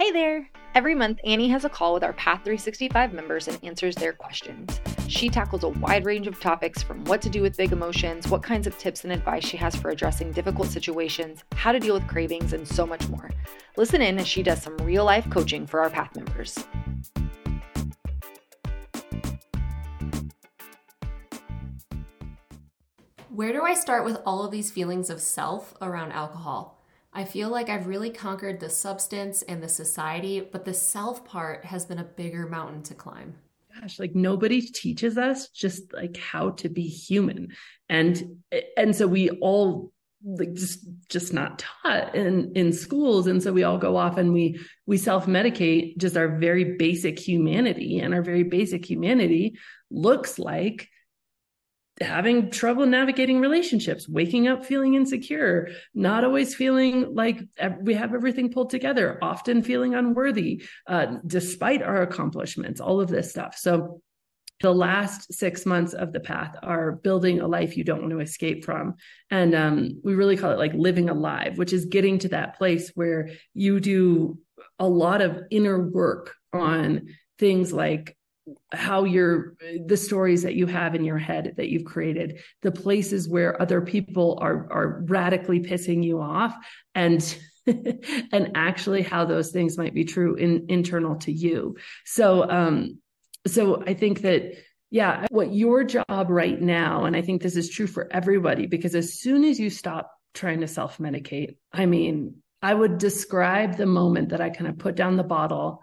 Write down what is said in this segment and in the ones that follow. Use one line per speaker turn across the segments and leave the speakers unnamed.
Hey there! Every month, Annie has a call with our Path 365 members and answers their questions. She tackles a wide range of topics from what to do with big emotions, what kinds of tips and advice she has for addressing difficult situations, how to deal with cravings, and so much more. Listen in as she does some real life coaching for our Path members.
Where do I start with all of these feelings of self around alcohol? I feel like I've really conquered the substance and the society, but the self part has been a bigger mountain to climb.
Gosh, like nobody teaches us just like how to be human. And and so we all like just just not taught in in schools and so we all go off and we we self-medicate just our very basic humanity and our very basic humanity looks like having trouble navigating relationships, waking up feeling insecure, not always feeling like we have everything pulled together, often feeling unworthy, uh, despite our accomplishments, all of this stuff. So, the last six months of the path are building a life you don't want to escape from. And um, we really call it like living alive, which is getting to that place where you do a lot of inner work on things like how you're the stories that you have in your head that you've created the places where other people are are radically pissing you off and and actually how those things might be true in internal to you. So um so i think that yeah what your job right now and i think this is true for everybody because as soon as you stop trying to self medicate i mean i would describe the moment that i kind of put down the bottle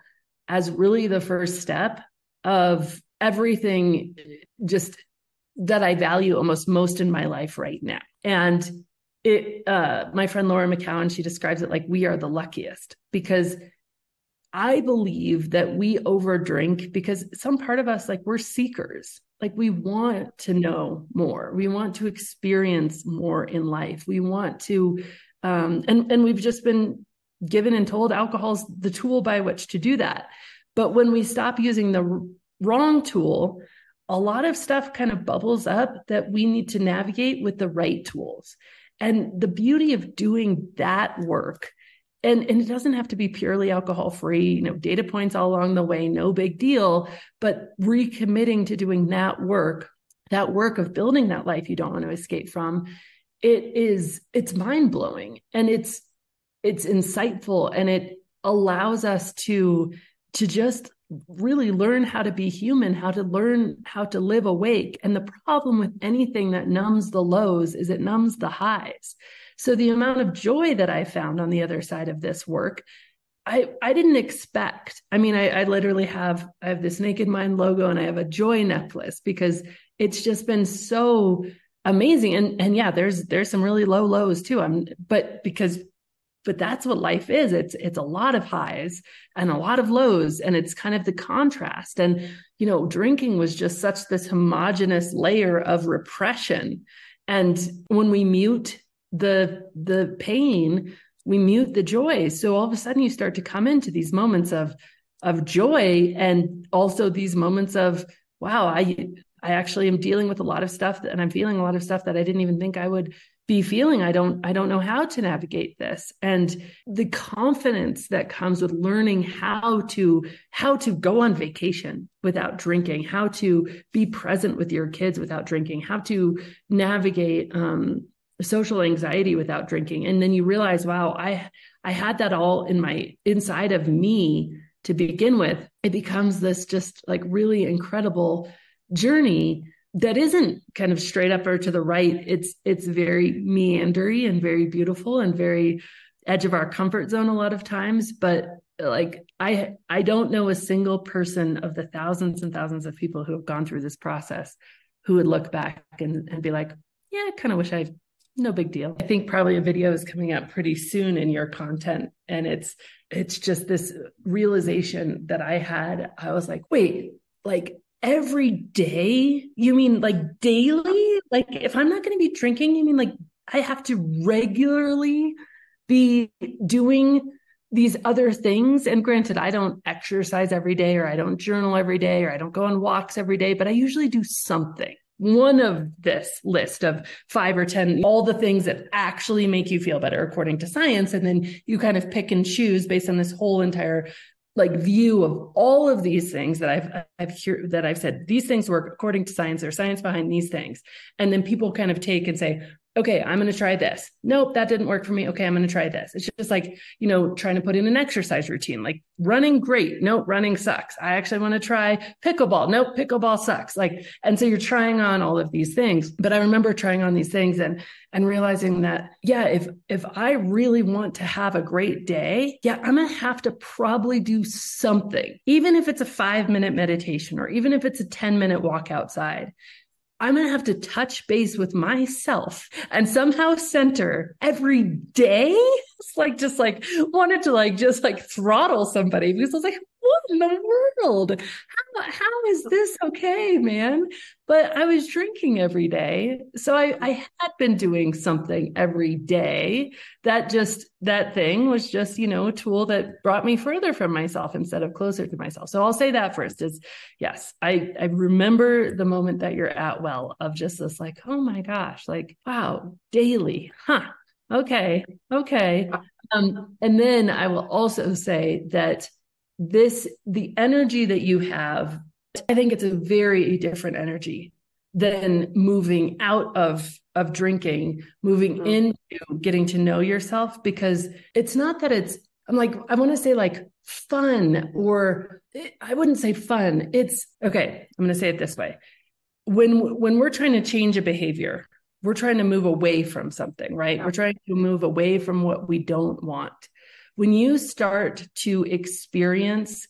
as really the first step of everything just that I value almost most in my life right now. And it uh my friend Laura McKowen, she describes it like we are the luckiest because I believe that we overdrink because some part of us like we're seekers. Like we want to know more. We want to experience more in life. We want to um and and we've just been given and told alcohol's the tool by which to do that. But when we stop using the wrong tool, a lot of stuff kind of bubbles up that we need to navigate with the right tools. And the beauty of doing that work, and, and it doesn't have to be purely alcohol free, you know, data points all along the way, no big deal, but recommitting to doing that work, that work of building that life you don't want to escape from, it is, it's mind blowing and it's, it's insightful and it allows us to to just really learn how to be human, how to learn how to live awake. And the problem with anything that numbs the lows is it numbs the highs. So the amount of joy that I found on the other side of this work, I, I didn't expect. I mean, I, I literally have I have this Naked Mind logo and I have a joy necklace because it's just been so amazing. And and yeah, there's there's some really low lows too. I'm but because but that's what life is. It's it's a lot of highs and a lot of lows and it's kind of the contrast. And you know drinking was just such this homogenous layer of repression. And when we mute the the pain we mute the joy. So all of a sudden you start to come into these moments of of joy and also these moments of wow i i actually am dealing with a lot of stuff and i'm feeling a lot of stuff that i didn't even think i would be feeling i don't i don't know how to navigate this. And the confidence that comes with learning how to how to go on vacation without drinking how to be present with your kids without drinking how to navigate um, social anxiety without drinking. And then you realize wow i i had that all in my inside of me to begin with. It becomes this just like really incredible journey that isn't kind of straight up or to the right. It's it's very meandery and very beautiful and very edge of our comfort zone a lot of times. But like I I don't know a single person of the thousands and thousands of people who have gone through this process who would look back and, and be like, yeah, I kind of wish I no big deal. I think probably a video is coming up pretty soon in your content. And it's it's just this realization that I had. I was like, wait, like every day? You mean like daily? Like if I'm not going to be drinking, you mean like I have to regularly be doing these other things? And granted, I don't exercise every day or I don't journal every day or I don't go on walks every day, but I usually do something. one of this list of five or 10, all the things that actually make you feel better according to science. And then you kind of pick and choose based on this whole entire like view of all of these things that I've I've hear, that I've said these things work according to science. There's science behind these things, and then people kind of take and say, okay, I'm going to try this. Nope, that didn't work for me. Okay, I'm going to try this. It's just like, you know, trying to put in an exercise routine, like running great. Nope, running sucks. I actually want to try pickleball. Nope, pickleball sucks. Like, and so you're trying on all of these things. But I remember trying on these things and and realizing that, yeah, if if I really want to have a great day, yeah, I'm gonna have to probably do something, even if it's a five minute meditation or even if it's a 10 minute walk outside I'm going to have to touch base with myself and somehow center every day. It's like, just like wanted to like, just like throttle somebody because I was like, what in the world? How, how is this okay, man? But I was drinking every day. So I, I had been doing something every day. That just, that thing was just, you know, a tool that brought me further from myself instead of closer to myself. So I'll say that first is yes, I, I remember the moment that you're at well of just this like, oh my gosh, like, wow, daily, huh? Okay. Okay. Um, and then I will also say that this the energy that you have i think it's a very different energy than moving out of of drinking moving mm-hmm. into getting to know yourself because it's not that it's i'm like i want to say like fun or i wouldn't say fun it's okay i'm going to say it this way when when we're trying to change a behavior we're trying to move away from something right yeah. we're trying to move away from what we don't want when you start to experience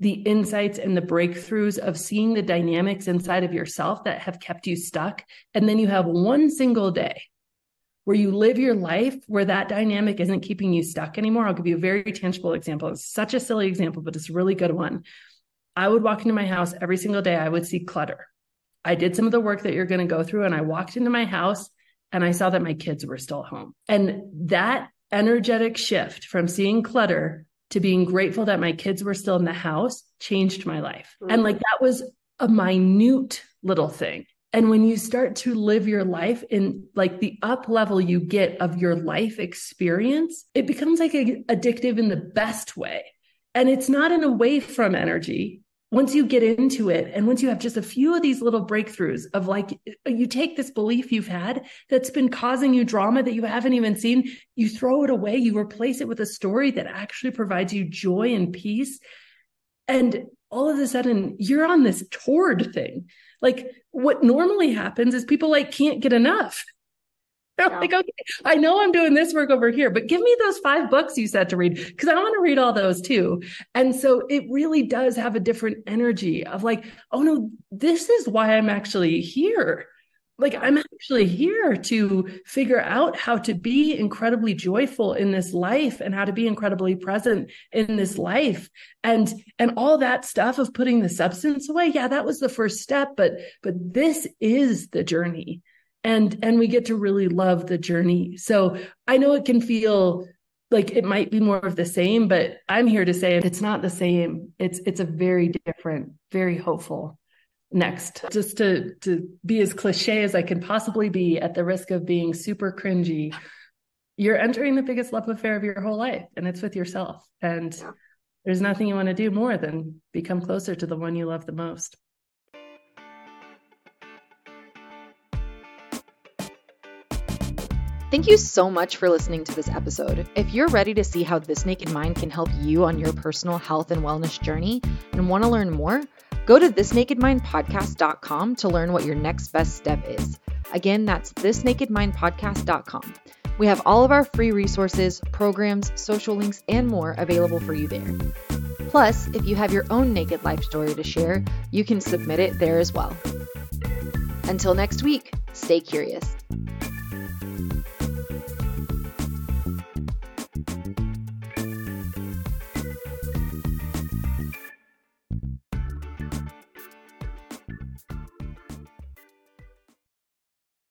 the insights and the breakthroughs of seeing the dynamics inside of yourself that have kept you stuck, and then you have one single day where you live your life where that dynamic isn't keeping you stuck anymore. I'll give you a very tangible example. It's such a silly example, but it's a really good one. I would walk into my house every single day, I would see clutter. I did some of the work that you're going to go through, and I walked into my house and I saw that my kids were still home. And that energetic shift from seeing clutter to being grateful that my kids were still in the house changed my life. Mm-hmm. And like that was a minute little thing. And when you start to live your life in like the up level you get of your life experience, it becomes like a, addictive in the best way. And it's not an away from energy once you get into it and once you have just a few of these little breakthroughs of like you take this belief you've had that's been causing you drama that you haven't even seen you throw it away you replace it with a story that actually provides you joy and peace. And all of a sudden you're on this toward thing. Like what normally happens is people like can't get enough yeah. like, okay, I know I'm doing this work over here, but give me those five books you said to read because I want to read all those too. And so it really does have a different energy of like, oh no, this is why I'm actually here. Like, I'm actually here to figure out how to be incredibly joyful in this life and how to be incredibly present in this life. And, and all that stuff of putting the substance away. Yeah, that was the first step, but, but this is the journey and and we get to really love the journey. So i know it can feel like it might be more of the same but i'm here to say it's not the same it's it's a very different very hopeful next. Just to to be as cliche as i can possibly be at the risk of being super cringy you're entering the biggest love affair of your whole life and it's with yourself. And there's nothing you want to do more than become closer to the one you love the most
Thank you so much for listening to this episode. If you're ready to see how This Naked Mind can help you on your personal health and wellness journey and want to learn more, go to thisnakedmindpodcast.com to learn what your next best step is. Again, that's thisnakedmindpodcast.com. We have all of our free resources, programs, social links, and more available for you there. Plus, if you have your own naked life story to share, you can submit it there as well. Until next week, stay curious.